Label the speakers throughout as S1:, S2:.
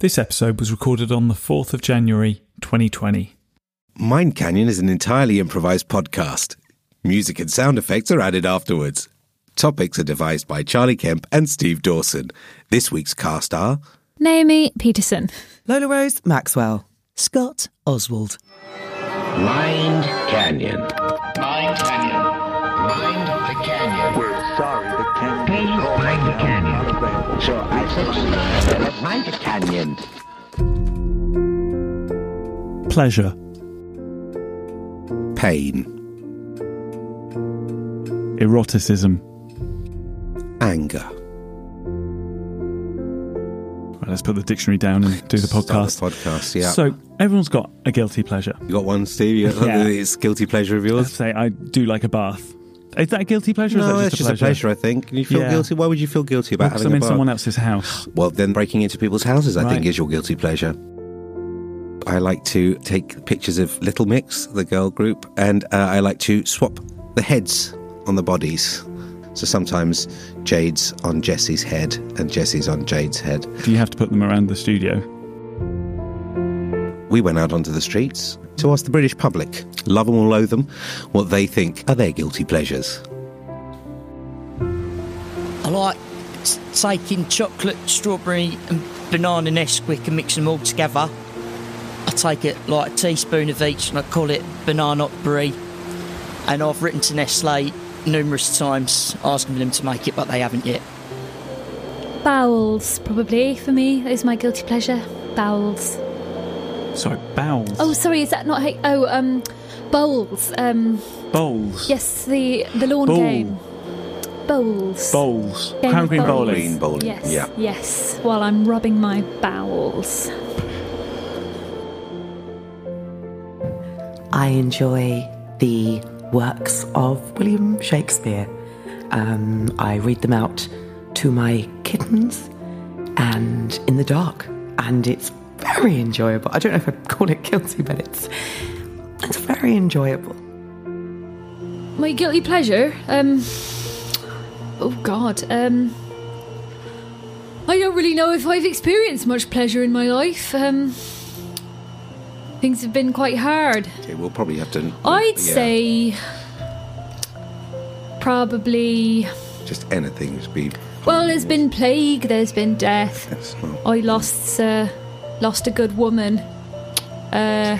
S1: This episode was recorded on the 4th of January 2020.
S2: Mind Canyon is an entirely improvised podcast. Music and sound effects are added afterwards. Topics are devised by Charlie Kemp and Steve Dawson. This week's cast are
S3: Naomi Peterson.
S4: Lola Rose Maxwell.
S5: Scott Oswald.
S6: Mind Canyon.
S7: Mind Canyon.
S6: So I said, mind the canyon.
S1: Pleasure,
S2: pain,
S1: eroticism.
S2: anger.
S1: Right, let's put the dictionary down and do the podcast.
S2: the podcast, yeah.
S1: So, everyone's got a guilty pleasure.
S2: you got one, Steve? You got
S1: Yeah.
S2: It's guilty pleasure of
S1: Let's
S2: yours?
S1: say I do like a bath. Is that a guilty pleasure? or
S2: No,
S1: is that
S2: that's just a pleasure, I think. You feel
S1: Yeah.
S2: guilty? Why would you feel guilty about
S1: Because
S2: having
S1: I'm in
S2: a bath?
S1: someone else's house.
S2: Well, then breaking into people's houses, I think, is your guilty pleasure. I like to take pictures of Little Mix, the girl group, and uh, I like to swap the heads on the bodies. So sometimes Jade's on Jesse's head and Jesse's on Jade's head.
S1: Do you have to put them around the studio?
S2: We went out onto the streets to ask the British public, love them or loathe them, what they think are their guilty pleasures.
S5: I like taking chocolate, strawberry, and banana Nesquik and mixing them all together. I take it like a teaspoon of each and I call it banana brie. And I've written to Nestle numerous times asking them to make it, but they haven't yet.
S3: Bowels, probably, for me, is my guilty pleasure. Bowels.
S1: Sorry, bowels.
S3: Oh, sorry, is that not how. Oh, um, bowls. Um,
S1: bowls.
S3: yes, the, the lawn
S1: Bowl.
S3: game. Bowls.
S1: Bowls.
S3: Game
S1: Crown
S3: of
S1: green
S3: bowls.
S1: bowling.
S2: Green bowling,
S3: Yes,
S2: yeah.
S3: yes, while I'm rubbing my bowels.
S4: I enjoy the works of William Shakespeare. Um, I read them out to my kittens and in the dark, and it's very enjoyable. I don't know if I'd call it guilty, but it's it's very enjoyable.
S3: My guilty pleasure? Um. Oh, God. Um. I don't really know if I've experienced much pleasure in my life. Um. Things have been quite hard.
S2: Okay, we'll probably have to.
S3: I'd
S2: yeah,
S3: say. Probably.
S2: Just anything. Just be.
S3: Well, there's been plague, there's been death.
S2: Yes, well,
S3: I lost, uh, lost a good woman. Uh,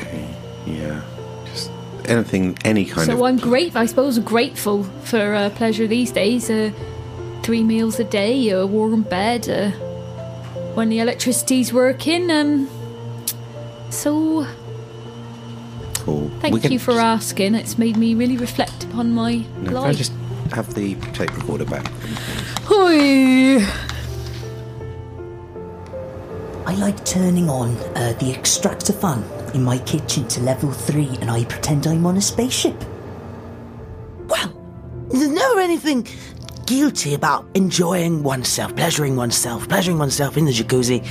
S2: yeah. Just anything, any kind
S3: so
S2: of.
S3: So I'm great. I suppose grateful for uh, pleasure these days. Uh, three meals a day, a warm bed, uh, when the electricity's working. Um, so
S2: Cool.
S3: thank
S2: can
S3: you for asking. It's made me really reflect upon my
S2: No, if I just have the tape recorder back.
S3: Hoi.
S5: I like turning on uh, the extractor fan in my kitchen to level 3 and I pretend I'm on a spaceship.
S8: Well, there's never anything guilty about enjoying oneself, pleasuring oneself, pleasuring oneself in the jacuzzi,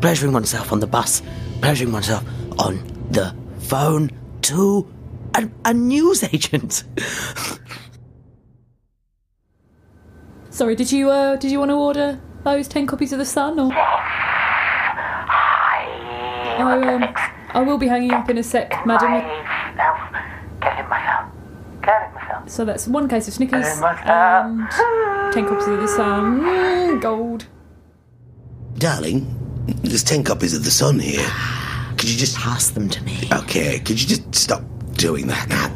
S8: pleasuring oneself on the bus, pleasuring oneself on the phone to a, a news agent.
S3: Sorry, did you uh, did you want to order those ten copies of the Sun or? I um, I will be hanging up in a sec, madam.
S9: Get in my phone. Get in my phone.
S3: So that's one case of Snickers and ten copies of the Sun. Mm, gold.
S2: Darling, there's 10 copies of The Sun here. Could you just.
S8: Pass them to me.
S2: Okay, could you just stop doing that now?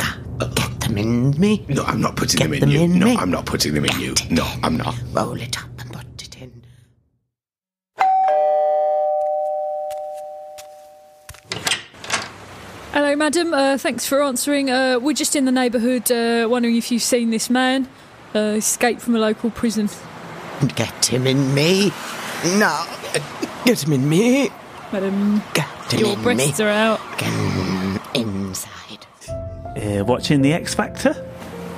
S8: Get them in me.
S2: No, I'm not putting
S8: Get
S2: them in
S8: them
S2: you.
S8: in
S2: no,
S8: me.
S2: I'm not putting them in you. No, I'm not.
S8: Roll it up and put it in.
S3: Hello, madam. Uh, thanks for answering. Uh, we're just in the neighbourhood, uh, wondering if you've seen this man uh, escape from a local prison.
S8: Get him in me. No. Get him in me.
S3: Madam,
S8: Get him
S3: your
S8: in me.
S3: breasts are out.
S8: Get him inside.
S1: Uh, watching the X Factor?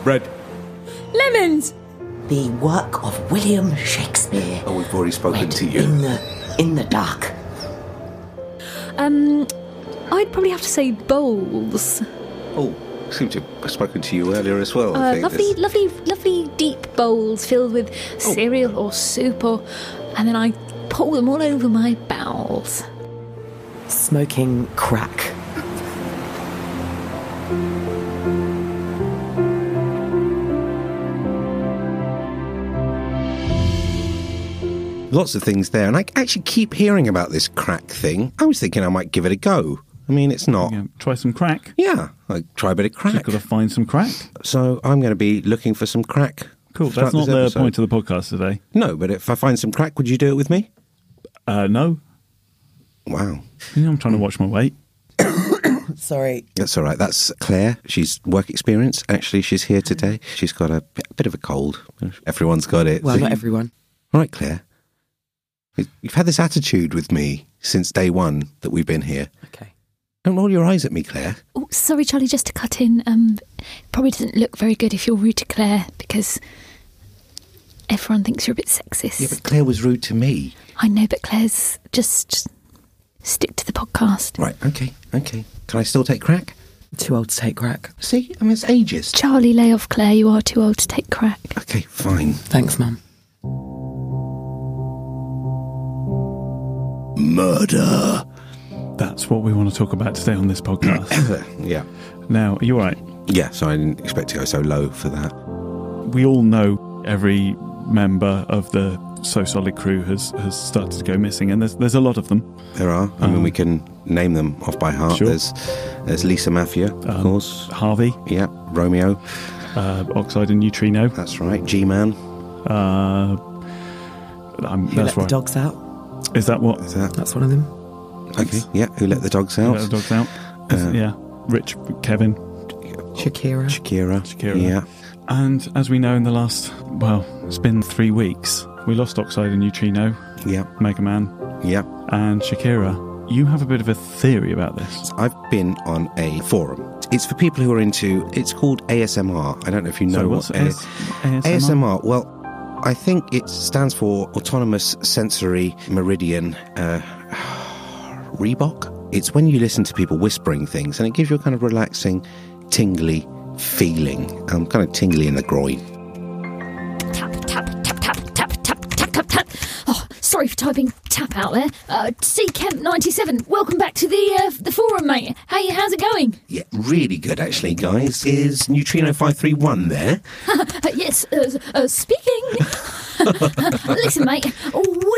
S2: Red.
S3: Lemons.
S8: The work of William Shakespeare.
S2: Oh, we've already spoken
S8: read
S2: to you.
S8: In the in the dark.
S3: Um, I'd probably have to say bowls.
S2: Oh, seem to have spoken to you earlier as well. I
S3: Uh,
S2: think
S3: lovely,
S2: This-
S3: lovely, lovely deep bowls filled with cereal or soup, or, and then I pour them all over my bowels.
S4: smoking crack.
S2: Lots of things there, and I actually keep hearing about this crack thing. I was thinking I might give it a go. I mean, it's not.
S1: Yeah, try some crack.
S2: Yeah, like try a bit of crack.
S1: Just got to find some crack.
S2: So I'm going to be looking for some crack.
S1: Cool.
S2: throughout
S1: That's not the
S2: episode.
S1: point of the podcast today.
S2: No, but if I find some crack, would you do it with me?
S1: Uh, no,
S2: Wow.
S1: You know, I'm trying to watch my weight.
S4: Sorry.
S2: That's all right. That's Claire. She's work experience. Actually, she's here today. She's got a bit, a bit of a cold. Everyone's got it.
S4: Well, not everyone.
S2: All right, Claire. You've had this attitude with me since day one that we've been here.
S4: Okay.
S2: Don't roll your eyes at me, Claire.
S3: Oh, sorry, Charlie, just to cut in. Um, probably doesn't look very good if you're rude to Claire because everyone thinks you're a bit sexist.
S2: Yeah, but Claire was rude to me.
S3: I know, but Claire's just, just stick to the podcast.
S2: Right, okay, okay. Can I still take crack?
S4: Too old to take crack.
S2: See, I mean, it's ages.
S3: Charlie, lay off Claire. You are too old to take crack.
S2: Okay, fine.
S4: Thanks, Mum.
S2: Murder.
S1: That's what we want to talk about today on this podcast.
S2: yeah.
S1: now, are you all right?
S2: Yeah, so I didn't expect to go so low for that.
S1: We all know every member of the So Solid crew has, has started to go missing, and there's there's a lot of them.
S2: There are. I mean, we can name them off by heart.
S1: Sure.
S2: There's, there's Lisa Maffia, of
S1: Um,
S2: course.
S1: Harvey,
S2: Yeah, Romeo.
S1: uh, Oxide and Neutrino.
S2: That's right. G-Man.
S1: Uh, I'm,
S4: Who
S1: that's
S4: let the dogs out?
S1: Is that what?
S2: Is that
S4: That's one of them.
S2: Okay? Yeah. Who let the dogs out?
S1: Let the dogs out. Is-
S2: Uh,
S1: yeah, Rich, Kevin,
S4: Shakira.
S2: Shakira.
S1: Shakira.
S2: Yeah.
S1: and as we know, in the last well, it's been three weeks. We lost Oxide and Neutrino,
S2: Yeah.
S1: Mega Man,
S2: Yeah.
S1: and Shakira. You have a bit of a theory about this.
S2: I've been on a forum. It's for people who are into. It's called ASMR. I don't know if you know
S1: so
S2: what A-
S1: AS- ASMR?
S2: ASMR. Well, I think it stands for Autonomous Sensory Meridian uh, Reebok. It's when you listen to people whispering things, and it gives you a kind of relaxing, tingly feeling. Um, kind of tingly in the groin.
S3: Tap, tap, tap, tap, tap, tap, tap, tap, tap. Oh, sorry for typing tap out there. Uh, C Kemp ninety seven. Welcome back to the uh, the forum, mate. Hey, how's it going?
S2: Yeah, really good actually, guys. Is Neutrino five three one there?
S3: Yes, uh, uh, speaking. Listen, mate,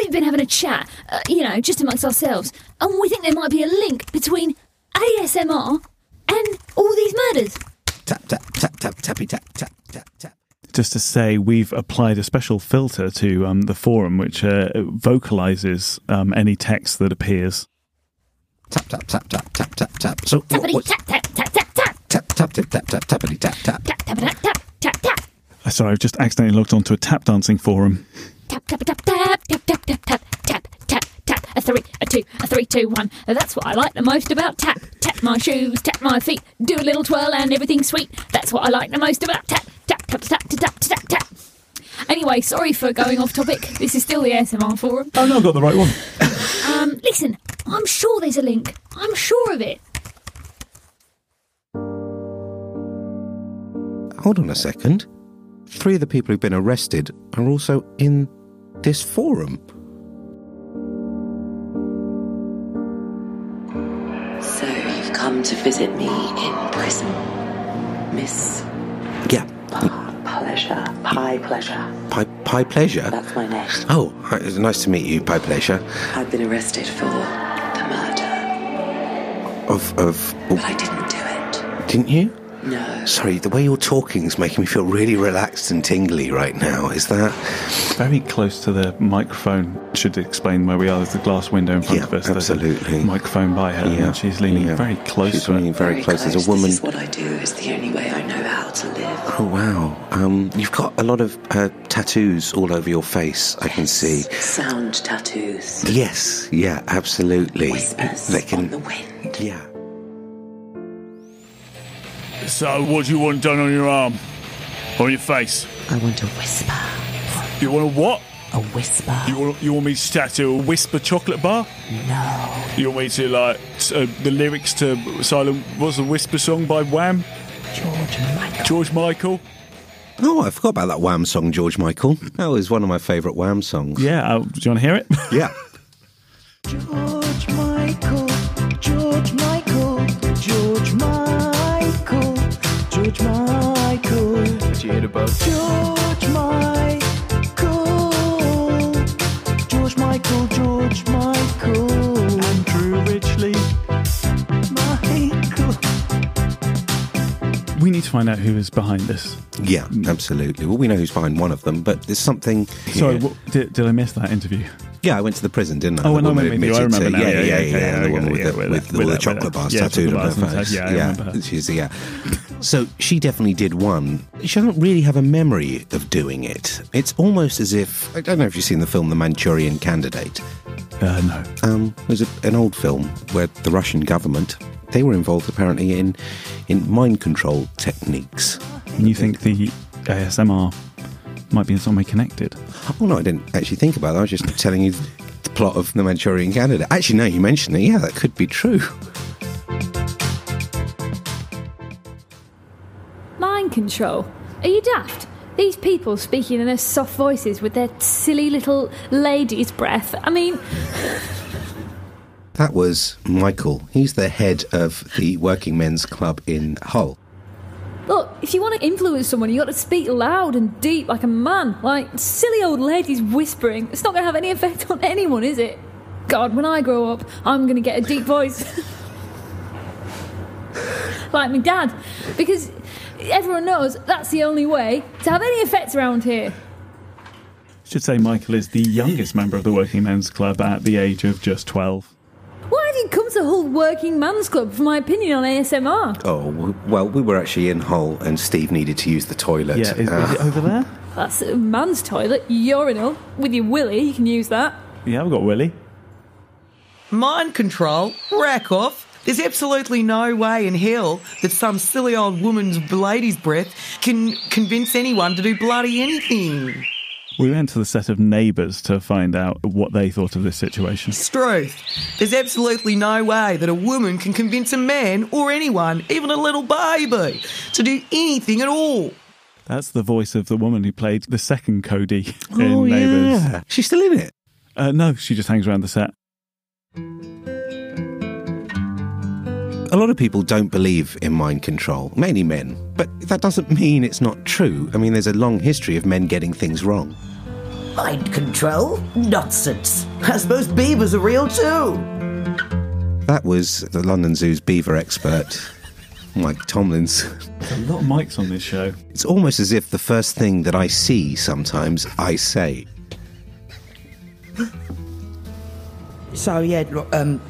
S3: we've been having a chat, uh, you know, just amongst ourselves, and we think there might be a link between ASMR and all these murders.
S2: Tap tap tap tap tappy tap tap tap tap.
S1: Just to say, we've applied a special filter to um, the forum, which uh, vocalizes um, any text that appears.
S2: Tap tap tap tap tap tap tap. So what,
S3: Tappity tap tap tap tap tap
S2: tap tap tap tap tap tappity tap tap.
S3: tap tap tap tap tap tap
S1: Uh, Sorry, I've just accidentally logged onto a tap dancing forum.
S3: three, a two, a three, two, one. That's what I like the most about tap. Tap my shoes, tap my feet, do a little twirl and everything's sweet. That's what I like the most about tap, tap, tap, tap, tap, tap, tap, tap. Anyway, sorry for going off topic. This is still the ASMR forum.
S1: Oh no, I got the right one.
S3: um, listen, I'm sure there's a link. I'm sure of it.
S2: Hold on a second. Three of the people who've been arrested are also in this forum.
S10: To visit me in prison, Miss
S2: Yeah.
S10: Pleasure, Pie Pleasure.
S2: Pie, pie pleasure.
S10: That's my name.
S2: Oh, it's nice to meet you, Pie pleasure.
S10: I've been arrested for the murder,
S2: Of of.
S10: but I didn't do it.
S2: Didn't you?
S10: No.
S2: Sorry, the way you're talking is making me feel really relaxed and tingly right now. Is that?
S1: Very close to the microphone. Should explain where we are. There's a glass window in front
S2: Yeah,
S1: of us. There's a
S2: absolutely.
S1: microphone by her,
S2: Yeah,
S1: and she's leaning
S2: yeah.
S1: very close
S2: She's
S1: to
S2: leaning
S1: it.
S2: very, close. There's a woman.
S10: This is what I do. It's the only way I know how to live.
S2: Oh wow! Um, you've got a lot of uh, tattoos all over your face. I can see.
S10: Sound tattoos.
S2: Yes, yeah, absolutely.
S10: Whispers
S2: They can.
S10: on the wind.
S2: Yeah.
S11: So, what do you want done on your arm? On your face?
S10: I want a whisper.
S11: You want a what?
S10: A whisper.
S11: You want, you want me to tattoo a whisper chocolate bar?
S10: No.
S11: You want me to, like, s- uh, the lyrics to Silent, what's the whisper song by Wham?
S10: George Michael.
S11: George Michael?
S2: Oh, I forgot about that Wham song, George Michael. That was one of my favourite Wham songs.
S1: Yeah, uh, do you want to hear it?
S2: Yeah.
S8: George George Michael.
S4: Jitterbug. George
S5: Michael. George Michael, George Michael.
S1: Andrew Ridgeley.
S5: Michael.
S1: We need to find out who is behind this.
S2: Yeah, absolutely. Well, we know who's behind one of them, but there's something.
S1: Sorry, what, did, did I miss that interview?
S2: Yeah, I went to the prison, didn't I?
S1: Oh,
S2: The
S1: and I went with you. I remember now.
S2: Yeah, yeah, yeah.
S1: okay,
S2: yeah, the
S1: get
S2: with,
S1: it,
S2: the,
S1: with
S2: all the chocolate bars tattooed on her
S1: chocolate bars and
S2: face.
S1: yeah, I remember
S2: she's yeah. So she definitely did one. She doesn't really have a memory of doing it. It's almost as if I don't know if you've seen the film The Manchurian Candidate.
S1: Uh, no.
S2: Um, it was a, an old film where the Russian government they were involved apparently in in mind control techniques.
S1: And you think the ASMR might be in some way connected?
S2: Oh no, I didn't actually think about that. I was just telling you the plot of The Manchurian Candidate. Actually, now you mention it, yeah, that could be true.
S3: Mind control? Are you daft? These people speaking in their soft voices with their silly little lady's breath. I mean,
S2: That was Michael. He's the head of the Working Men's Club in Hull.
S3: Look, if you want to influence someone, you got to speak loud and deep like a man. Like silly old ladies whispering. It's not going to have any effect on anyone, is it? God, when I grow up, I'm going to get a deep voice. like my dad. Because everyone knows that's the only way to have any effect around here.
S1: Should say Michael is the youngest member of the Working Men's Club at the age of just 12.
S3: Why have you come to Hull Working Man's Club for my opinion on ASMR?
S2: Oh, well, we were actually in Hull and Steve needed to use the toilet.
S1: Yeah, is,
S2: Uh,
S1: is it over there?
S3: That's a man's toilet, urinal. With your willy, you can use that.
S1: Yeah, I've got Willie.
S4: Mind control? Rack off. There's absolutely no way in hell that some silly old woman's lady's breath can convince anyone to do bloody anything.
S1: We went to the set of Neighbours to find out what they thought of this situation.
S4: Struth. There's absolutely no way that a woman can convince a man or anyone, even a little baby, to do anything at all.
S1: That's the voice of the woman who played the second Cody in
S2: oh,
S1: Neighbours.
S2: yeah. She's still in it.
S1: Uh, no, she just hangs around the set.
S2: A lot of people don't believe in mind control, mainly men, but that doesn't mean it's not true. I mean, there's a long history of men getting things wrong.
S8: Mind control? Nonsense. I suppose beavers are real too.
S2: That was the London Zoo's beaver expert, Mike Tomlins.
S1: There's a lot of mics on this show.
S2: It's almost as if the first thing that I see sometimes I say.
S5: So yeah, look, um,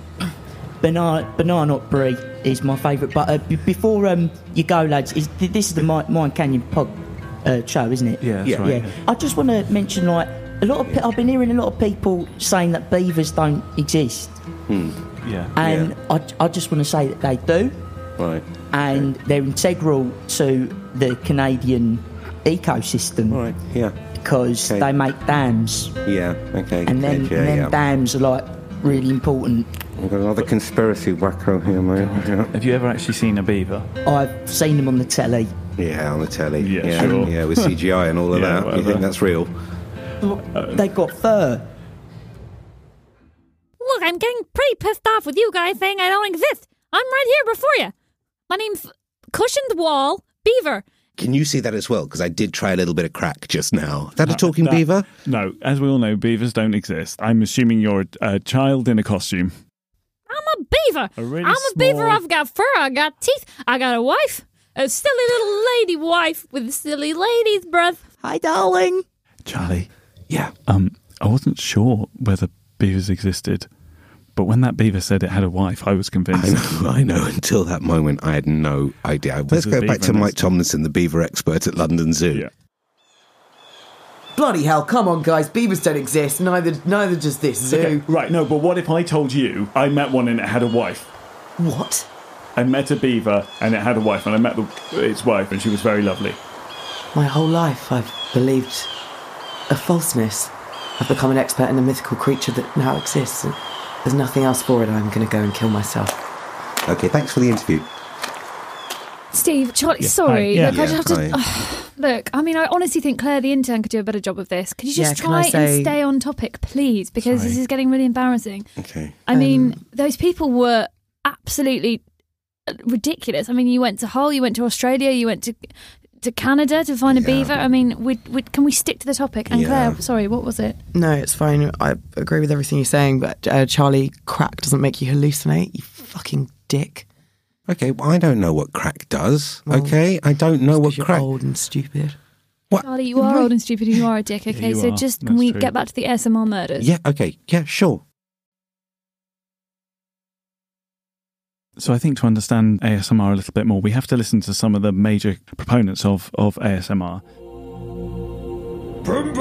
S5: banana banana brie is my favourite. But uh, b- before um, you go, lads, is this is the Mi- Mine Canyon pod uh, show, isn't it?
S1: Yeah, that's
S2: Yeah.
S1: right.
S5: yeah. I just want to mention like a lot of pe- I've been hearing a lot of people saying that beavers don't exist,
S1: Yeah.
S5: and I, I just want to say that they do,
S2: Right.
S5: and they're integral to the Canadian ecosystem
S2: Right. Yeah.
S5: because
S2: Okay.
S5: they make dams,
S2: Yeah. Okay.
S5: and then
S2: yeah,
S5: and then
S2: yeah.
S5: dams are like really important.
S2: We've got another conspiracy wacko here, mate. Yeah.
S1: Have you ever actually seen a beaver?
S5: I've seen them on the telly.
S2: Yeah, on the telly.
S1: Yeah,
S2: yeah,
S1: sure.
S2: yeah, with CGI and all of
S1: Yeah,
S2: that. You think that's real?
S5: They've got fur.
S3: Look, I'm getting pretty pissed off with you guys saying I don't exist. I'm right here before you. My name's Cushioned Wall Beaver.
S2: Can you see that as well? Because I did try a little bit of crack just now. Is that a talking
S1: That-
S2: beaver?
S1: No, as we all know, beavers don't exist. I'm assuming you're a, a child in a costume.
S3: I'm a beaver.
S1: A really
S3: I'm a beaver. I've got fur. I got teeth. I got a wife. A silly little lady wife with a silly lady's breath.
S5: Hi, darling.
S1: Charlie,
S2: Yeah.
S1: um, I wasn't sure whether beavers existed, but when that beaver said it had a wife, I was convinced.
S2: I
S1: convinced.
S2: know, I know. Until that moment, I had no idea. Let's go back to Mike Tomlinson, the beaver expert at London Zoo.
S1: Yeah.
S4: Bloody hell, come on guys, beavers don't exist, neither neither does this zoo.
S11: Okay, right, no, but what if I told you I met one and it had a wife?
S4: What?
S11: I met a beaver and it had a wife, and I met the, its wife, and she was very lovely.
S4: My whole life I've believed a falseness. I've become an expert in a mythical creature that now exists, and there's nothing else for it. I'm gonna go and kill myself.
S2: Okay, thanks for the interview.
S3: Steve, Charlie,
S1: Yeah.
S3: sorry.
S1: Hi. Yeah.
S3: Look, I just have to.
S2: hi.
S3: look, I mean, I honestly think Claire the intern could do a better job of this. Could you just
S4: Yeah,
S3: try
S4: say-
S3: and stay on topic, please? Because this is getting really embarrassing.
S2: Okay.
S3: I mean,
S4: Um,
S3: those people were absolutely uh, ridiculous. I mean, you went to Hull, you went to Australia, you went to to Canada to find a
S2: Yeah.
S3: beaver. I mean, we, we, can we stick to the topic? And
S2: Yeah.
S3: Claire, sorry, what was it?
S4: No, it's fine. I agree with everything you're saying, but uh, Charlie, crack doesn't make you hallucinate. You fucking dick.
S2: Okay, well, I don't know what crack does. okay, I don't know what
S4: You're
S2: crack.
S4: old and stupid.
S3: Charlie, you are old and stupid and you are a dick, okay?
S1: you
S3: so
S1: are.
S3: just can
S1: That's
S3: we
S1: true.
S3: get back to the SMR murders?
S2: Yeah. Okay. Yeah. Sure.
S1: So I think to understand ASMR a little bit more, we have to listen to some of the major proponents of, of ASMR.
S4: I'm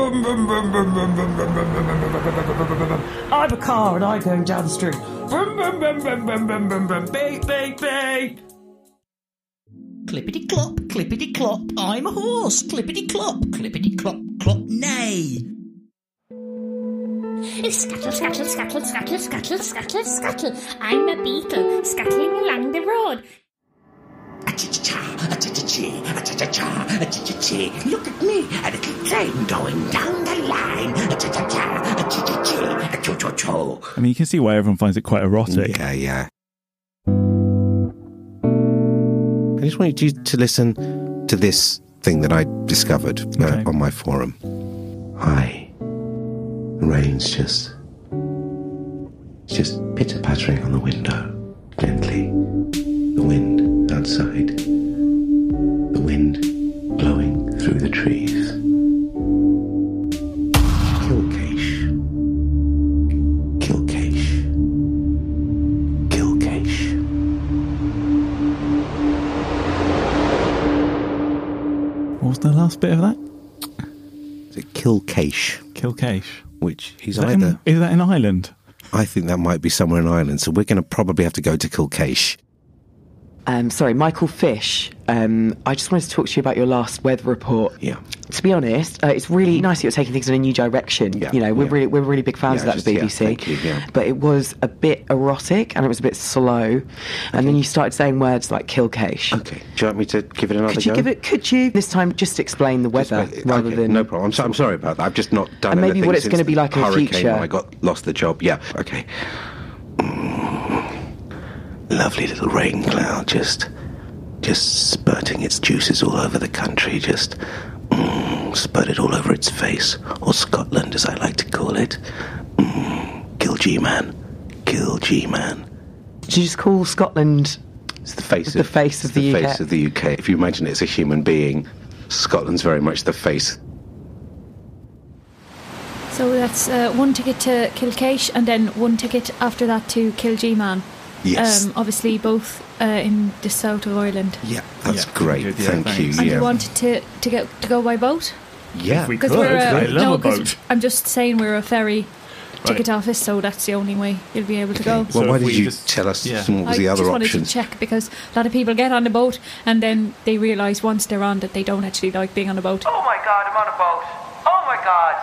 S4: a car and I'm going down the street. Brum, brum, brum, brum, brum, brum, brum, brum. Beep, beep, beep.
S5: Clippity clop, clippity clop, I'm a horse. Clippity clop, clippity clop, clop, nay.
S12: Scuttle, scuttle, scuttle, scuttle, scuttle, scuttle, scuttle. I'm a beetle scuttling along the road.
S6: Look at me, a little train going down the line.
S1: I mean, you can see why everyone finds it quite erotic.
S2: Yeah. Yeah. I just wanted you to listen to this thing that I discovered uh,
S1: Okay.
S2: on my forum. Hi. The rain's just. It's just pitter pattering on the window. Gently. The wind outside. The wind blowing through the trees. Kilcash. Kilcash. Kilcash.
S1: What was the last bit of that?
S2: Is it Kilcash?
S1: Kilcash.
S2: Which he's
S1: Is that,
S2: either.
S1: in, is that in Ireland?
S2: I think that might be somewhere in Ireland, so we're going to probably have to go to Kilcash.
S4: Um, sorry, Michael Fish. Um, I just wanted to talk to you about your last weather report.
S2: Yeah.
S4: To be honest, uh, it's really nice that you're taking things in a new direction.
S2: Yeah,
S4: you know, we're
S2: yeah.
S4: really we're really big fans
S2: Yeah,
S4: of that at
S2: just-
S4: BBC.
S2: yeah, thank you, yeah.
S4: But it was a bit erotic and it was a bit slow, and then you started saying words like Kilcash.
S2: Okay. Do you want me to give it another
S4: Could you
S2: go?
S4: give it? Could you this time just explain the weather rather
S2: Okay,
S4: than
S2: no problem. I'm, so, I'm sorry about that. I've just not done
S4: And maybe what it's gonna be like in the
S2: hurricane
S4: future.
S2: I got lost the job. Yeah. Okay. Lovely little rain cloud, just just spurting its juices all over the country, just mm, spurted all over its face, or Scotland as I like to call it. Mm, Kill G man, kill G man.
S4: Did you just call Scotland?
S2: It's the face
S4: The
S2: of
S4: face of
S2: it's
S4: the UK.
S2: face of the UK. If you imagine it's a human being, Scotland's very much the face
S3: So that's uh, one ticket to Kilcash and then one ticket after that to Kill G Man.
S2: Yes.
S3: Um, obviously, both uh, in the south of Ireland.
S2: Yeah, that's
S1: Yeah,
S2: great.
S1: good, yeah,
S2: Thank
S1: thanks.
S2: you.
S3: And
S2: yeah.
S3: you wanted to, to get to go by boat?
S2: yeah.
S1: we
S3: Because
S1: could.
S3: we're
S1: I
S3: a,
S1: love
S3: no,
S1: a
S3: 'cause
S1: boat.
S3: I'm just saying we're a ferry ticket
S1: Right.
S3: office, so that's the only way you'll be able to go.
S2: Well,
S1: So
S2: why did
S1: we
S2: you
S1: just-
S2: tell us
S1: yeah.
S2: what was
S3: I
S2: the other
S3: just wanted
S2: options?
S3: to check because a lot of people get on the boat and then they realise once they're on that they don't actually like being on a boat.
S9: Oh my god, I'm on a boat.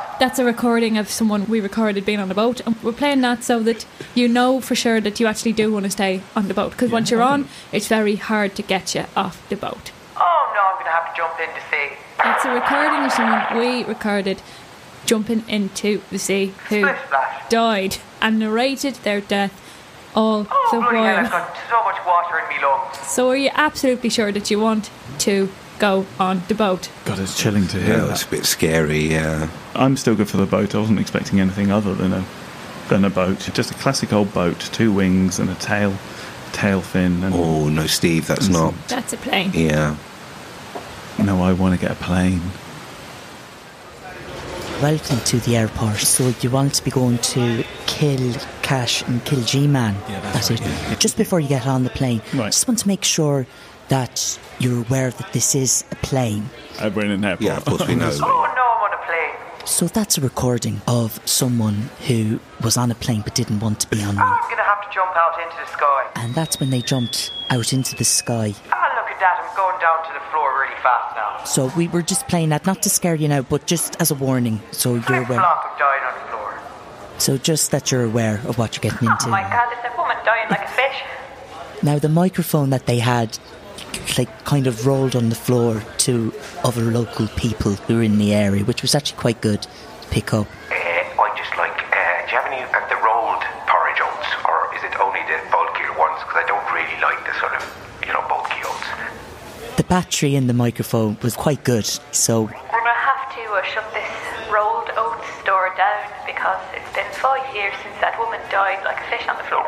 S9: My god.
S3: That's a recording of someone we recorded being on a boat, and we're playing that so that you know for sure that you actually do want to stay on the boat. Because once you're on, it's very hard to get you off the boat.
S9: Oh no, I'm gonna have to jump in to see.
S3: It's a recording of someone we recorded jumping into the sea who died and narrated their death all
S9: Oh
S3: the
S9: bloody hell, I've got so much water in me lungs.
S3: So are you absolutely sure that you want to go on the boat?
S1: God, it's chilling to hear
S2: Yeah, it's a bit scary. Yeah.
S1: I'm still good for the boat. I wasn't expecting anything other than a than a boat. Just a classic old boat, two wings and a tail, tail fin. And
S2: Oh no, Steve, that's not.
S3: That's a plane.
S2: Yeah.
S1: no, I want to get a plane.
S5: Welcome to the airport. So you want to be going to kill Cash and kill G-Man.
S1: Yeah, that's right,
S5: it.
S1: yeah, yeah.
S5: Just before you get on the plane.
S1: Right.
S5: Just want to make sure that you're aware that this is a plane.
S1: I've been in an airport.
S2: Yeah, of course we know.
S9: Oh no, I'm on a plane.
S5: So that's a recording of someone who was on a plane but didn't want to be on one.
S9: I'm gonna have to jump out into the sky.
S5: And that's when they jumped out into the sky.
S9: Ah, look at that, I'm going down to the floor really fast now.
S5: So we were just playing that, not to scare you now, but just as a warning. So you're
S9: Flip
S5: aware.
S9: flop, I'm dying on the floor.
S5: So just that you're aware of what you're getting into.
S12: Oh my god, is a woman dying like a fish?
S5: Now the microphone that they had, like, kind of rolled on the floor to other local people who were in the area, which was actually quite good to pick up.
S6: Uh, I just like, uh, do you have any of the rolled porridge oats, or is it only the bulkier ones? Because I don't really like the sort of, you know, bulky oats.
S5: The battery in the microphone was quite good, so
S12: We're gonna have to uh, shut this rolled oats store down because it's been five years since that woman died like a fish on the floor.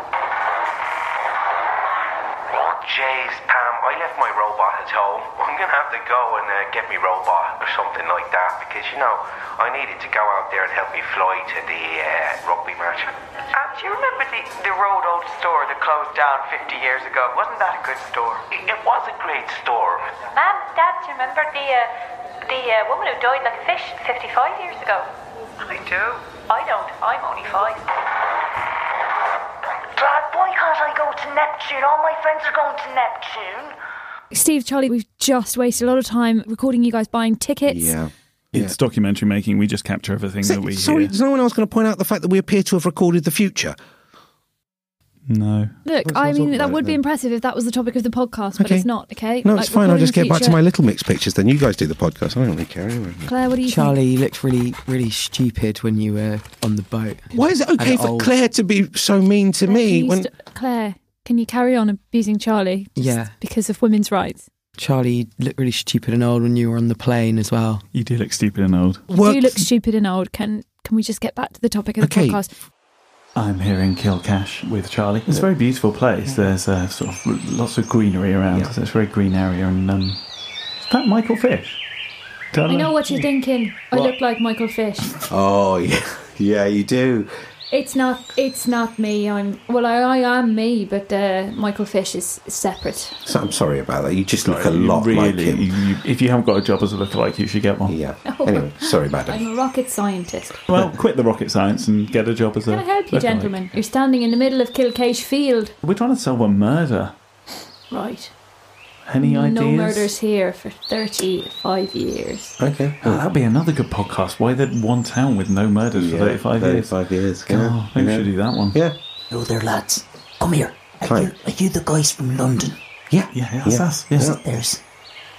S6: Jeez, Pam, I left my robot at home. I'm gonna have to go and uh, get me robot or something like that because, you know, I needed to go out there and help me fly to the uh, rugby match.
S13: Um, do you remember the, the Road Old store that closed down 50 years ago? Wasn't that a good store?
S6: It, it was a great store.
S12: Mum, Dad, do you remember the uh, the uh, woman who died like a fish 55 years ago?
S13: I do.
S12: I don't. I'm only five.
S9: Go to Neptune? All my friends are going to Neptune.
S3: Steve, Charlie, we've just wasted a lot of time recording you guys buying tickets.
S2: Yeah.
S1: It's documentary making. We just capture everything
S2: So,
S1: that we
S2: sorry,
S1: hear.
S2: is no one else going to point out the fact that we appear to have recorded the future?
S1: No.
S3: Look,
S2: Let's
S3: I mean, that would
S2: it
S3: be
S2: then.
S3: impressive if that was the topic of the podcast, but
S2: Okay.
S3: it's not, okay?
S2: No,
S3: Like,
S2: it's fine. I'll just get back to my Little Mix pictures. Then you guys do the podcast. I don't really care anyway.
S3: Claire, what do you
S4: Charlie, you looked really, really stupid when you were on the boat.
S2: Why is it okay for
S4: old.
S2: Claire to be so mean to
S3: think?
S2: me? When
S3: st- Claire, can you carry on abusing Charlie just
S4: Yeah.
S3: because of women's rights?
S4: Charlie looked really stupid and old when you were on the plane as well.
S1: You do look stupid and old.
S3: You do look stupid and old. Can can we just get back to the topic of the
S1: Okay.
S3: podcast?
S1: I'm here in Kilcash with Charlie. It's a very beautiful place. There's uh, sort of lots of greenery around. So it's a very green area. And um, is that Michael Fish?
S3: I know what you're thinking. I look like Michael Fish.
S2: Oh yeah, yeah, you do.
S3: It's not. It's not me. I'm. Well, I, I am me, but uh, Michael Fish is separate.
S2: So I'm sorry about that. You just look a
S1: You
S2: lot
S1: really,
S2: like him.
S1: you- you- if you haven't got a job as a lookalike, you should get one.
S2: Yeah. Anyway, sorry, about madam.
S3: I'm a rocket scientist.
S1: Well, quit the rocket science and get a job as a.
S3: Can I help you,
S1: lookalike.
S3: gentlemen? You're standing in the middle of Kilcash Field.
S1: We're trying to solve a murder.
S3: Right.
S1: Any ideas?
S3: No murders here for 35 years.
S2: Okay.
S1: Oh, that'd be another good podcast. Why the one town with no murders for
S2: Yeah,
S1: 35 years?
S2: 35 years.
S1: God,
S2: yeah.
S1: maybe we
S2: yeah.
S1: should do that one.
S2: Yeah.
S8: Hello there, lads. Come here. Are
S2: Hi.
S8: you, are you the guys from London?
S2: Yeah.
S1: Yeah, yeah, that's us. Yeah.
S8: There's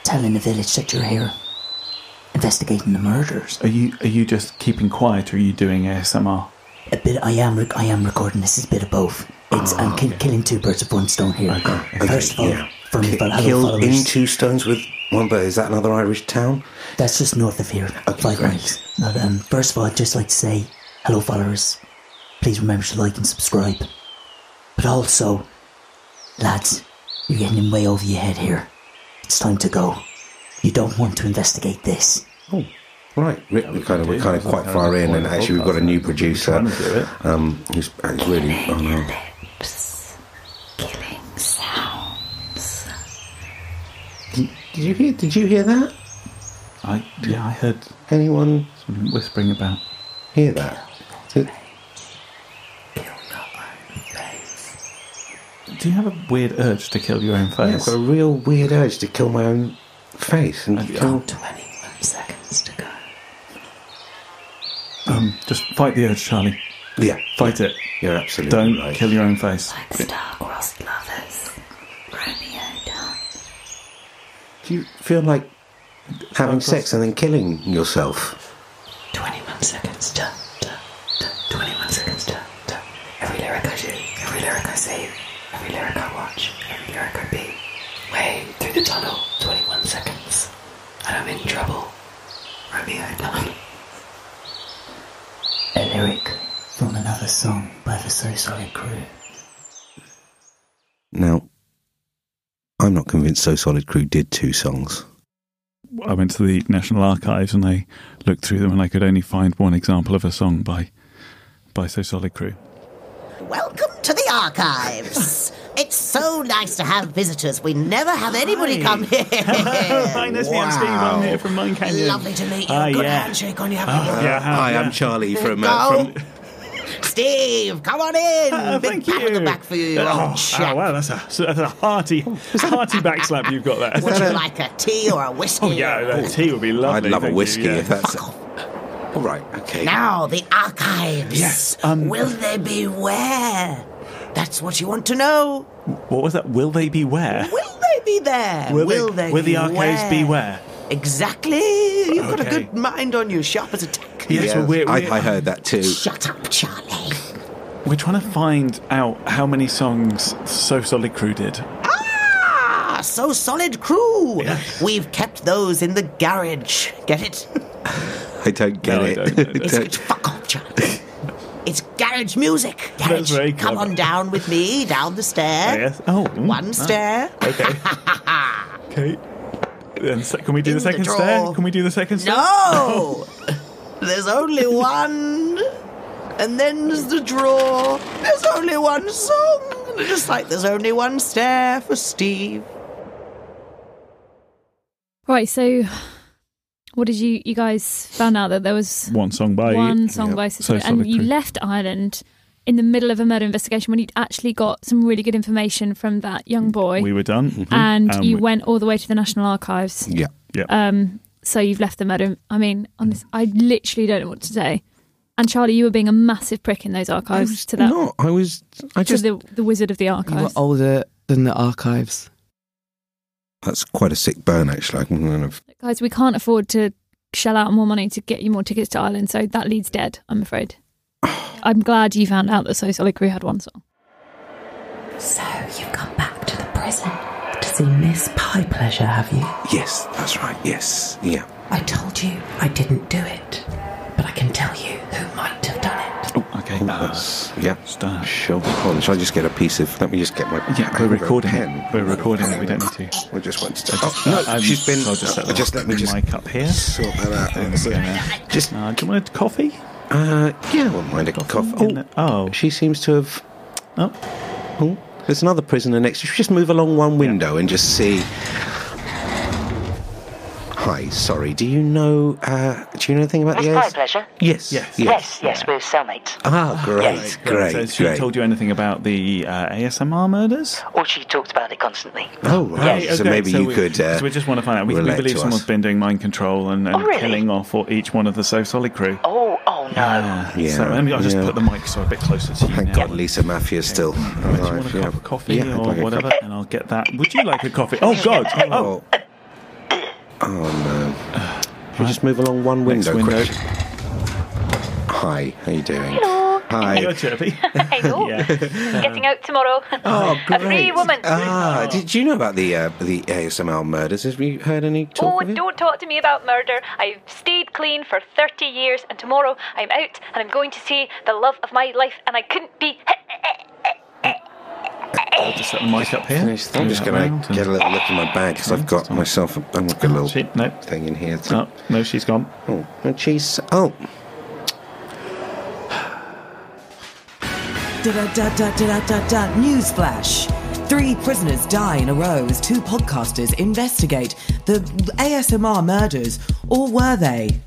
S8: telling the village that you're here investigating the murders.
S1: Are you are you just keeping quiet or are you doing ASMR?
S8: A bit. I am. Rec- I am recording. This is a bit of both. It's. I'm ah, kill, killing two birds with one stone here. First of all,
S2: yeah.
S8: For me,
S2: Ki- Killed
S8: followers.
S2: in two stones with one bird. Is that another Irish town?
S8: That's just north of here, five miles. But, um, first of all, I'd just like to say, hello, followers. Please remember to like and subscribe. But also, lads, you're getting in way over your head here. It's time to go. You don't want to investigate this.
S2: Oh, right. We, we kind of we're kind of quite far in, and actually we've got a new producer,
S1: trying to do it.
S2: um, who's who's really. Oh no.
S10: Killing sounds.
S2: Did you hear? Did you hear that?
S1: I yeah, I heard
S2: Anyone
S1: some whispering about.
S2: hear that? Did-
S1: Do you have a weird urge to kill your own
S2: Yeah, I've got a real weird urge to kill my own face and to kill.
S10: Twenty-one seconds to go.
S1: Um, just fight the urge, Charlie.
S2: Yeah,
S1: Fight it.
S2: you're absolutely
S1: Don't
S2: right.
S1: kill your own face.
S10: Like star-crossed lovers. Romeo dance.
S2: Do you feel like having sex and then killing yourself?
S10: 21 seconds done, done, done. 21 seconds done, done. Every lyric I do, every lyric I say, every lyric I watch, every lyric I be. Way through the tunnel, 21 seconds. And I'm in trouble. Romeo done.
S8: A lyric from another song by the So Solid Crew.
S2: Now, I'm not convinced So Solid Crew did two songs.
S1: I went to the National Archives and I looked through them and I could only find one example of a song by by So Solid Crew.
S14: Welcome to the archives. it's so nice to have visitors. We never have anybody come here.
S1: Hi, Nesby, I'm Steve. I'm here from Mine Canyon.
S14: Lovely to meet you.
S1: Ah,
S14: Good
S1: yeah.
S14: handshake on your
S1: Oh, yeah,
S2: Hi,
S1: yeah.
S2: I'm Charlie from.
S14: Go.
S2: Uh, from
S14: Steve, come on in.
S1: Ah,
S14: Big
S1: thank
S14: pat on the
S1: you.
S14: back for you,
S1: Oh,
S14: old chap.
S1: oh, wow, that's a, that's a hearty, hearty backslap you've got there.
S14: Would you like a tea or a whiskey?
S1: Oh, yeah, a tea would be lovely.
S2: I'd love a
S1: thank you,
S2: whiskey
S1: yeah.
S2: if that's. All right, okay.
S14: Now, the archives.
S1: Yes, um,
S14: Will they be where? That's what you want to know.
S1: What was that? Will they be where?
S14: Will they be there?
S1: Will,
S14: Will
S1: they,
S14: they
S1: will the
S14: be
S1: archives be
S14: where?
S1: where?
S14: Exactly. You've got a good mind on you, sharp as a tack.
S1: Yes, well, we're,
S2: I,
S1: we're,
S2: I heard that too.
S14: Shut up, Charlie.
S1: we're trying to find out how many songs So Solid Crew did.
S14: Ah, so solid crew. We've kept those in the garage. Get it?
S2: I don't get
S1: No, I
S2: it.
S1: don't, I don't.
S14: It's, it's fuck off, Charlie. It's garage music.
S1: That's
S14: Garage.
S1: very
S14: Come on down with me down the stair.
S1: Yes. Oh, mm,
S14: One
S1: ah,
S14: stair.
S1: Okay. okay. Then se- can we do
S14: In
S1: the
S14: the
S1: second
S14: drawer.
S1: stair? Can we do the second stair?
S14: No! There's only one. And then there's the drawer. There's only one song. Just like there's only one stair for Steve.
S3: Right, so what did you you guys found out that there was
S11: One song by
S3: one song by
S11: So
S3: and you
S11: Solitary.
S3: left Ireland in the middle of a murder investigation when you'd actually got some really good information from that young boy,
S11: We were done.
S3: and
S11: Um,
S3: you
S11: we-
S3: went all the way to the National Archives.
S2: Yeah.
S11: Yeah.
S3: Um, so you've left the murder. I mean, on this, I literally don't know what to say. And Charlie, you were being a massive prick in those archives to that.
S2: No, I was. I
S3: to
S2: just.
S3: the the wizard of the
S4: You were
S3: archives.
S4: older than the archives.
S2: That's quite a sick burn, actually. I can kind of.
S3: Guys, we can't afford to shell out more money to get you more tickets to Ireland, so that leads dead. I'm afraid. I'm glad you found out that So Solid Crew had one song.
S10: So you've come back to the prison to see Miss Pie Pleasure, have you?
S2: Yes, that's right. Yes. Yeah.
S10: I told you I didn't do it, but I can tell you who might have done it.
S1: Oh, okay.
S2: Oh,
S1: Uh,
S2: that's, yeah.
S1: start.
S2: Sure. Hold on, shall I just get a piece of. Let me just get my.
S1: Yeah, we're recording
S2: pen.
S1: it. We're recording it. We don't need to.
S2: We just went to.
S1: I just-
S2: oh, no,
S1: I'm-
S2: she's been.
S1: I'll just set the
S2: just let me just
S1: mic up here.
S2: sort that out.
S1: And we're gonna-
S2: Just.
S1: Uh, do you want a coffee?
S2: Uh, yeah, I wouldn't mind a coffee.
S1: In the- oh,
S2: She seems to have.
S1: Oh.
S2: Oh, there's another prisoner next. You should just move along one window and just see. Hi, sorry. Do you know? Uh, do you know anything about
S9: Miss
S2: the
S9: Pie
S2: AS?
S9: Pleasure?
S2: Yes.
S1: Yes.
S9: Yes, yes, we're cellmates.
S2: Ah, great,
S9: Yes.
S2: great,
S1: So she
S2: great.
S1: told you anything about the uh, ASMR murders?
S9: Or she talks about it constantly.
S2: Oh, right.
S1: Yes.
S2: So maybe
S1: so
S2: you
S1: we,
S2: could. Uh,
S1: so we just want to find out. We, we believe
S2: to
S1: someone's
S2: us.
S1: been doing mind control and, and
S9: Oh, really?
S1: killing off or each one of the So Solid crew.
S9: Oh, oh no.
S1: Uh,
S2: Yeah,
S1: So let me, I'll just
S2: yeah.
S1: put the mic so a bit closer to you
S2: Thank
S1: now.
S2: God Lisa Maffia's still
S1: Right, do you want a
S2: yeah.
S1: cup of coffee
S2: Yeah,
S1: or
S2: like
S1: whatever?
S2: cup.
S1: And I'll get that. Would you like a coffee? Oh God! Oh,
S2: Oh. Oh no. Should we just move along one window,
S1: window.
S2: quick? Hi, how you doing?
S12: Hello.
S2: Hi.
S1: you're chirpy.
S12: Hello.
S1: yeah.
S12: Getting out tomorrow.
S2: Oh, great.
S12: A free woman.
S2: Ah, did you know about the uh, the ASMR murders? Have you heard any talk
S12: Oh,
S2: of it?
S12: don't talk to me about murder. I've stayed clean for 30 years, and tomorrow I'm out and I'm going to see the love of my life, and I couldn't be.
S1: I'll just set the mic up here.
S2: Finished. I'm just going to get a little look in my bag because I've got myself a, I've got a little
S1: She, no,
S2: thing in here. To,
S1: oh, no, she's gone.
S2: oh, and she's oh.
S4: Da da da da da da da da. Newsflash. Three prisoners die in a row as two podcasters investigate the ASMR murders, or were they?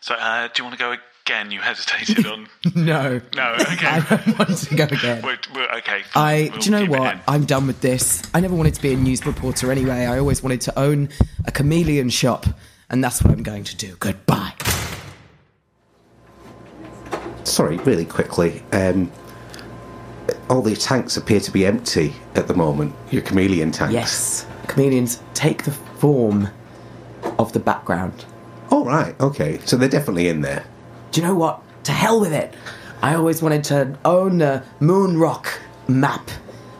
S1: So, uh, do you want to go again? You hesitated on.
S4: No.
S1: No, okay.
S4: I don't want to go again.
S1: We're, we're, okay.
S4: I,
S1: we'll
S4: do you know what? I'm done with this. I never wanted to be a news reporter anyway. I always wanted to own a chameleon shop, and that's what I'm going to do. Goodbye.
S2: Sorry, really quickly. Um, all these tanks appear to be empty at the moment. Your chameleon tanks.
S4: Yes, chameleons take the form of the background.
S2: Oh right. Okay. So they're definitely in there.
S4: Do you know what? To hell with it. I always wanted to own a moon rock map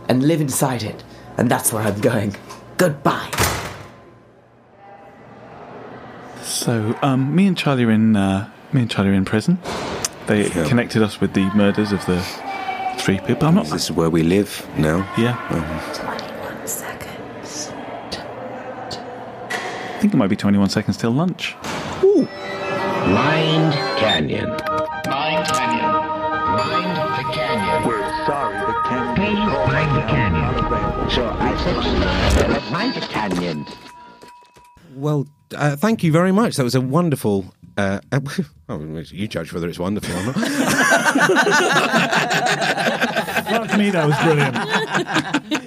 S4: and live inside it, and that's where I'm going. Goodbye.
S1: So, um, me and Charlie are in. Uh, me and Charlie are in prison. They
S2: Yeah.
S1: connected us with the murders of the three people. I'm not.
S2: This is where we live now.
S1: Yeah,
S10: 21 seconds.
S1: I think it might be 21 seconds till lunch. Ooh.
S7: Mind Canyon. Mind Canyon. Mind the Canyon.
S6: We're sorry, the canyon.
S7: Please mind the canyon. So I said, mind the canyon.
S2: Well, uh, thank you very much. That was a wonderful. Uh, oh, you judge whether it's wonderful or not.
S11: Fuck me, that was brilliant.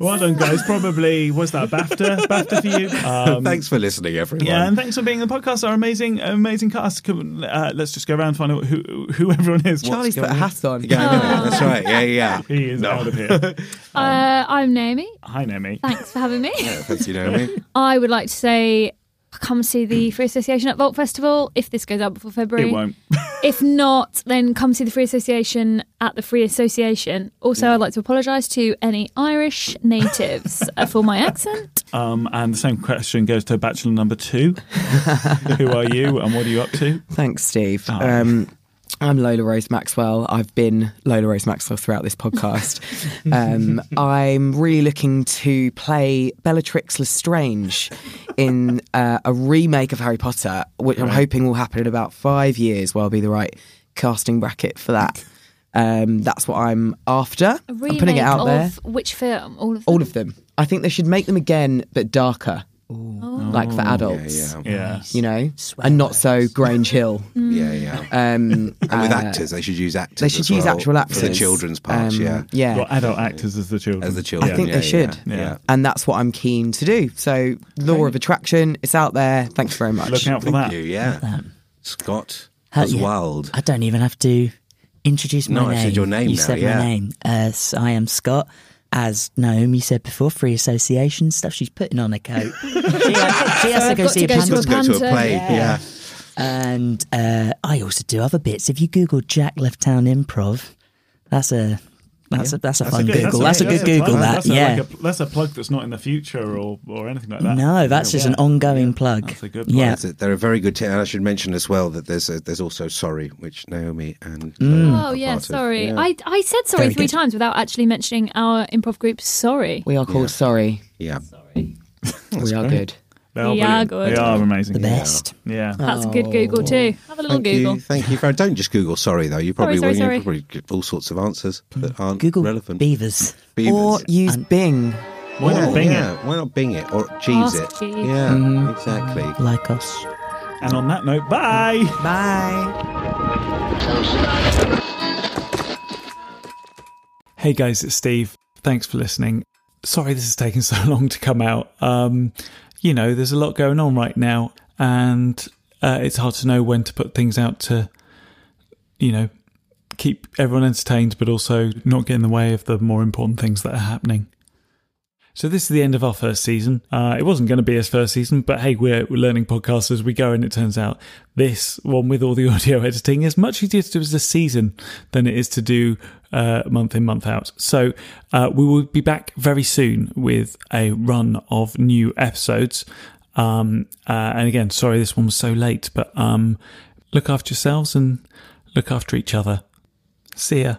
S11: well done, guys. Probably was that a BAFTA? BAFTA for you. Um,
S2: Thanks for listening, everyone.
S11: Yeah, and thanks for being on the podcast. Our amazing, amazing cast. Come, Uh, let's just go around and find out who who everyone is.
S4: Charlie's put a hat on.
S2: Yeah, I know, that's right. Yeah, yeah.
S11: He is out of here.
S3: Uh, I'm Naomi.
S11: Hi, Naomi.
S3: Thanks for having me.
S2: Fancy you know me.
S3: I would like to say come see the Free Association at Vault Festival if this goes out before February.
S11: It won't.
S3: If not, then come see the Free Association at the Free Association. Also, I'd like to apologise to any Irish natives uh, for my accent.
S11: Um, and the same question goes to Bachelor number two. Who are you and what are you up to?
S4: Thanks, Steve.
S11: Oh.
S4: Um, I'm Lola Rose Maxwell. I've been Lola Rose Maxwell throughout this podcast. um, I'm really looking to play Bellatrix Lestrange in uh, a remake of Harry Potter, which I'm hoping will happen in about five years, where I'll be the right casting bracket for that. Um, that's what I'm after.
S3: A
S4: I'm putting it
S3: remake
S4: out there.
S3: which film? All of them?
S4: All of them. I think they should make them again, but darker. Like for
S2: Oh,
S4: adults.
S2: yeah, yeah.
S4: You know? and not so Grange Hill.
S2: Yeah, yeah.
S4: Um,
S2: And with
S4: uh,
S2: actors, they should use actors.
S4: They should
S2: as
S4: use
S2: well
S4: actual actors
S2: for the children's parts.
S4: Um,
S2: yeah,
S4: yeah.
S1: Well, adult actors as the children.
S2: as the children.
S4: I think
S2: yeah,
S4: they should.
S2: Yeah, yeah.
S4: And that's what I'm keen to do. So, Law of Attraction, it's out there. Thanks very much.
S1: Look out for
S2: Thank
S1: that.
S2: you. Yeah, Scott
S5: yeah.
S2: Oswald.
S5: I don't even have to introduce my
S2: No, I've
S5: name.
S2: said your name
S5: You
S2: now,
S5: said
S2: yeah.
S5: my name. Uh, so I am Scott. As Naomi said before, free association stuff. She's putting on a coat. she, has, she has
S3: So
S5: to go see
S3: to
S5: a
S3: go to a
S5: panto.
S2: Go to a
S3: Panther.
S2: play. Yeah.
S5: And uh, I also do other bits. If you Google Jack Left Town Improv, that's a that's a that's a fun
S1: good-
S5: Google. That's a, good Google.
S1: plug.
S5: That
S1: That's
S5: yeah.
S1: like a, that's a plug that's not in the future or, or anything like that.
S5: no, that's just an
S1: Yeah.
S5: ongoing plug.
S1: That's a good plug.
S5: Yeah.
S2: That's. They're a very good team. And I should mention as well that there's a, there's also Sorry, which Naomi and
S5: Mm.
S2: Lola
S3: Oh yeah, sorry.
S2: Yeah.
S3: I I said sorry
S5: Very
S3: three
S5: good.
S3: times without actually mentioning our improv group. Sorry.
S4: We are called Sorry.
S2: yeah. Sorry.
S4: we are
S1: great.
S4: good.
S1: They are,
S3: We are
S1: brilliant.
S3: good.
S1: They are amazing.
S5: The best.
S1: Yeah.
S3: That's a good Google too. Have a little
S2: Thank
S3: Google.
S2: you, thank you. For, don't just Google sorry though. You probably
S3: sorry,
S2: will.
S3: sorry.
S2: You probably get all sorts of answers that aren't
S5: Google
S2: relevant.
S5: beavers.
S2: Beavers.
S4: Or use Bing.
S1: Why
S2: yeah,
S1: not Bing
S2: yeah.
S1: it?
S2: Why not Bing it or Jeeves
S3: Ask
S2: it?
S3: Jeeves.
S2: Yeah,
S4: Mhm.
S2: exactly.
S5: Like us.
S1: And on that note, bye.
S4: Bye.
S1: Hey guys, it's Steve. Thanks for listening. Sorry this has taken so long to come out. Um, you know, there's a lot going on right now, and uh, it's hard to know when to put things out to, you know, keep everyone entertained, but also not get in the way of the more important things that are happening. So this is the end of our first season. Uh, it wasn't going to be his first season, but hey, we're, we're learning podcasts as we go, and it turns out this one with all the audio editing is much easier to do as a season than it is to do uh, month in, month out. So uh, we will be back very soon with a run of new episodes. Um, uh, and again, sorry this one was so late, but um, look after yourselves and look after each other. See ya.